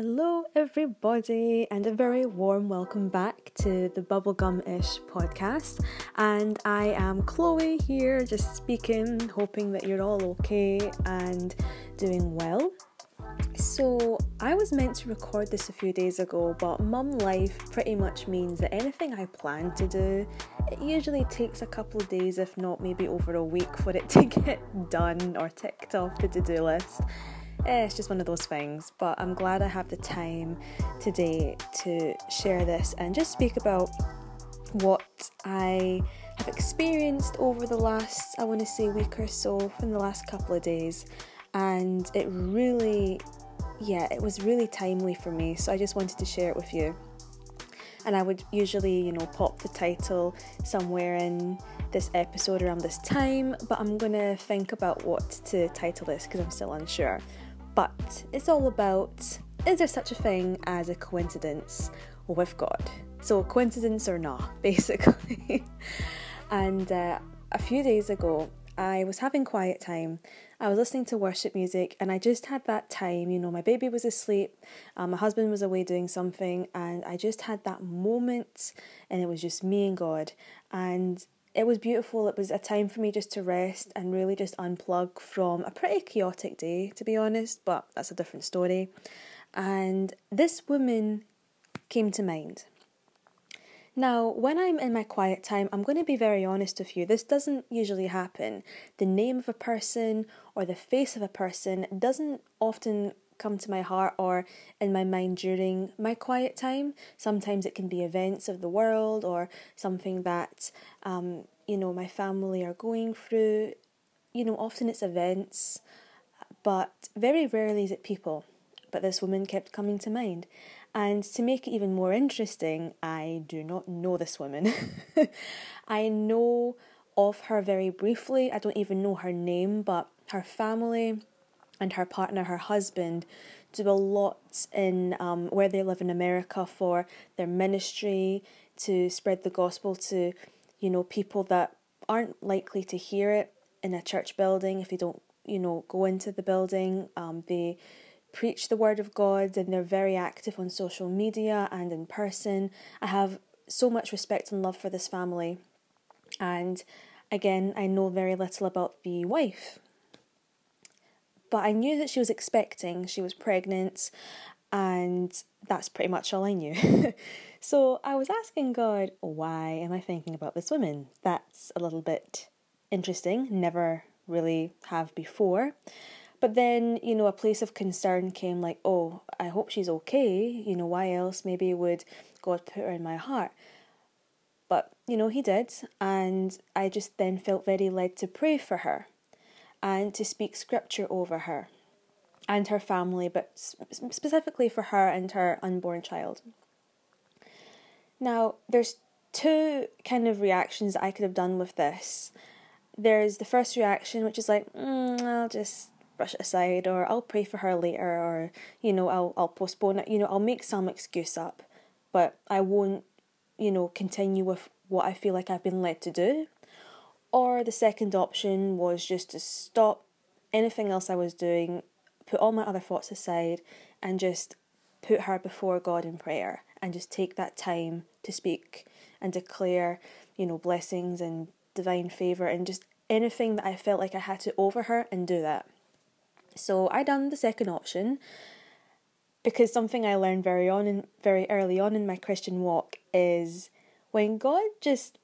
Hello, everybody, and a very warm welcome back to the Bubblegum ish podcast. And I am Chloe here, just speaking, hoping that you're all okay and doing well. So, I was meant to record this a few days ago, but mum life pretty much means that anything I plan to do, it usually takes a couple of days, if not maybe over a week, for it to get done or ticked off the to do list. Eh, it's just one of those things, but I'm glad I have the time today to share this and just speak about what I have experienced over the last, I want to say, week or so, from the last couple of days. And it really yeah, it was really timely for me, so I just wanted to share it with you. And I would usually, you know, pop the title somewhere in this episode around this time, but I'm gonna think about what to title this because I'm still unsure. But it's all about is there such a thing as a coincidence with God? So, coincidence or not, basically. and uh, a few days ago, I was having quiet time. I was listening to worship music, and I just had that time. You know, my baby was asleep, um, my husband was away doing something, and I just had that moment, and it was just me and God. And it was beautiful. It was a time for me just to rest and really just unplug from a pretty chaotic day, to be honest, but that's a different story. And this woman came to mind. Now, when I'm in my quiet time, I'm going to be very honest with you. This doesn't usually happen. The name of a person or the face of a person doesn't often come to my heart or in my mind during my quiet time. Sometimes it can be events of the world or something that, um, you know, my family are going through. You know, often it's events, but very rarely is it people. But this woman kept coming to mind. And to make it even more interesting, I do not know this woman. I know of her very briefly. I don't even know her name, but her family and her partner, her husband, do a lot in um, where they live in America for their ministry to spread the gospel to, you know, people that aren't likely to hear it in a church building if they don't, you know, go into the building. Um, they preach the word of God and they're very active on social media and in person. I have so much respect and love for this family. And again, I know very little about the wife. But I knew that she was expecting, she was pregnant, and that's pretty much all I knew. so I was asking God, why am I thinking about this woman? That's a little bit interesting, never really have before. But then, you know, a place of concern came like, oh, I hope she's okay. You know, why else maybe would God put her in my heart? But, you know, He did. And I just then felt very led to pray for her and to speak scripture over her and her family, but specifically for her and her unborn child. Now, there's two kind of reactions I could have done with this. There's the first reaction, which is like, mm, I'll just brush it aside or I'll pray for her later or you know I'll I'll postpone it you know I'll make some excuse up but I won't you know continue with what I feel like I've been led to do or the second option was just to stop anything else I was doing put all my other thoughts aside and just put her before God in prayer and just take that time to speak and declare you know blessings and divine favor and just anything that I felt like I had to over her and do that. So I done the second option because something I learned very on and very early on in my Christian walk is when God just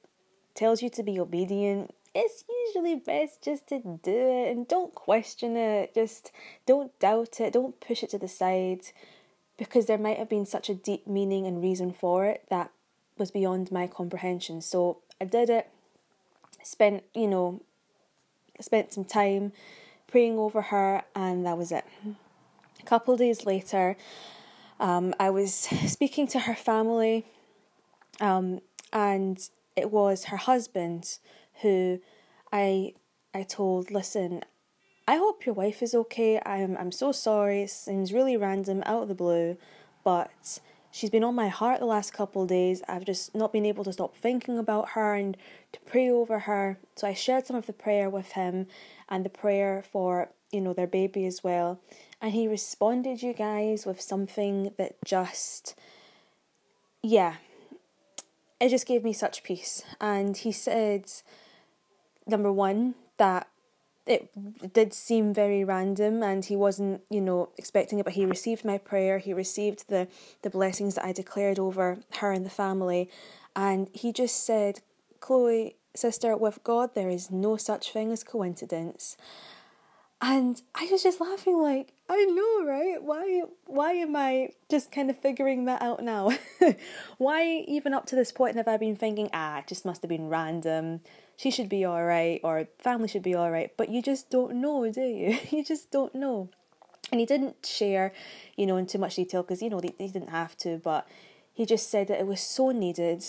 tells you to be obedient, it's usually best just to do it and don't question it. Just don't doubt it. Don't push it to the side because there might have been such a deep meaning and reason for it that was beyond my comprehension. So I did it. Spent, you know, spent some time praying over her, and that was it. A couple days later, um, I was speaking to her family, um, and it was her husband who I I told, listen, I hope your wife is okay. I'm I'm so sorry. It seems really random, out of the blue, but she's been on my heart the last couple days. I've just not been able to stop thinking about her and to pray over her. So I shared some of the prayer with him, and the prayer for you know their baby as well and he responded, you guys, with something that just, yeah, it just gave me such peace. And he said, number one, that it did seem very random and he wasn't you know expecting it but he received my prayer he received the the blessings that i declared over her and the family and he just said chloe sister with god there is no such thing as coincidence and I was just laughing like, I know, right? Why why am I just kind of figuring that out now? why even up to this point have I been thinking, ah, it just must have been random. She should be alright or family should be alright, but you just don't know, do you? you just don't know. And he didn't share, you know, in too much detail because you know he didn't have to, but he just said that it was so needed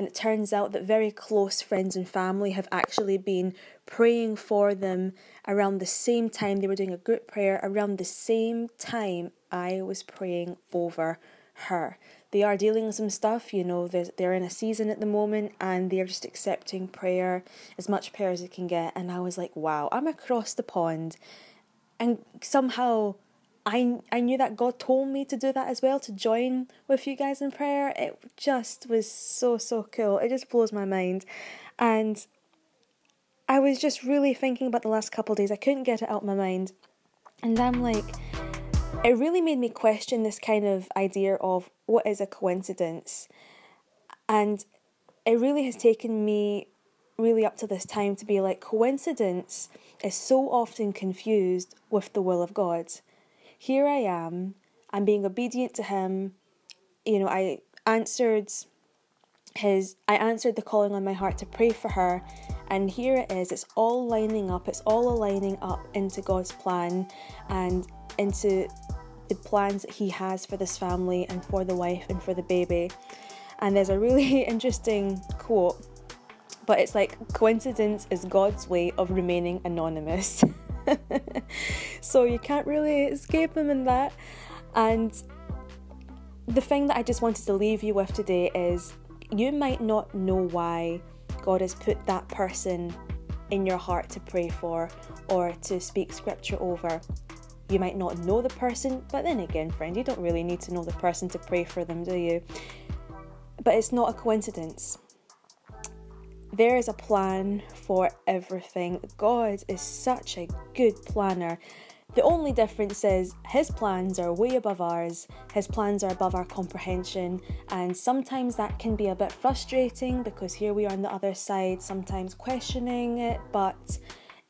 and it turns out that very close friends and family have actually been praying for them around the same time they were doing a group prayer around the same time I was praying over her. They are dealing with some stuff, you know, they're, they're in a season at the moment and they're just accepting prayer, as much prayer as they can get. And I was like, wow, I'm across the pond. And somehow I I knew that God told me to do that as well to join with you guys in prayer. It just was so so cool. It just blows my mind, and I was just really thinking about the last couple days. I couldn't get it out of my mind, and I'm like, it really made me question this kind of idea of what is a coincidence, and it really has taken me really up to this time to be like coincidence is so often confused with the will of God. Here I am, I'm being obedient to him. You know, I answered his I answered the calling on my heart to pray for her. And here it is it's all lining up it's all aligning up into God's plan and into the plans that he has for this family and for the wife and for the baby and there's a really interesting quote but it's like coincidence is God's way of remaining anonymous so you can't really escape them in that. And the thing that I just wanted to leave you with today is you might not know why God has put that person in your heart to pray for or to speak scripture over. You might not know the person, but then again, friend, you don't really need to know the person to pray for them, do you? But it's not a coincidence. There is a plan for everything. God is such a good planner. The only difference is his plans are way above ours, his plans are above our comprehension, and sometimes that can be a bit frustrating because here we are on the other side, sometimes questioning it. But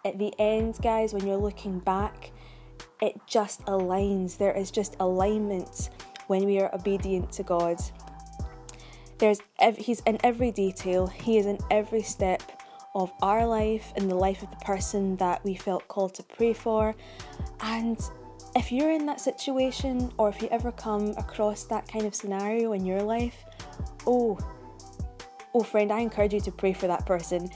at the end, guys, when you're looking back, it just aligns. There is just alignment when we are obedient to God. There's ev- he's in every detail. He is in every step of our life and the life of the person that we felt called to pray for. And if you're in that situation or if you ever come across that kind of scenario in your life, oh, oh friend, I encourage you to pray for that person.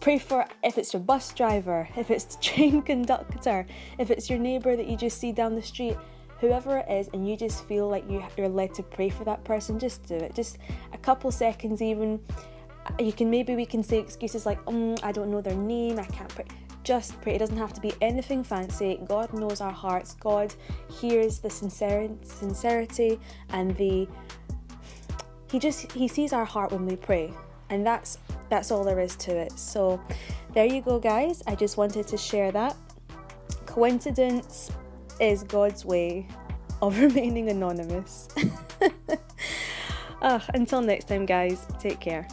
Pray for if it's your bus driver, if it's the train conductor, if it's your neighbour that you just see down the street whoever it is and you just feel like you, you're led to pray for that person just do it. Just a couple seconds even. You can maybe we can say excuses like um i don't know their name i can't pray. Just pray. It doesn't have to be anything fancy. God knows our hearts. God hears the sincerity sincerity and the he just he sees our heart when we pray. And that's that's all there is to it so there you go guys i just wanted to share that coincidence is God's way of remaining anonymous. Ugh, until next time, guys, take care.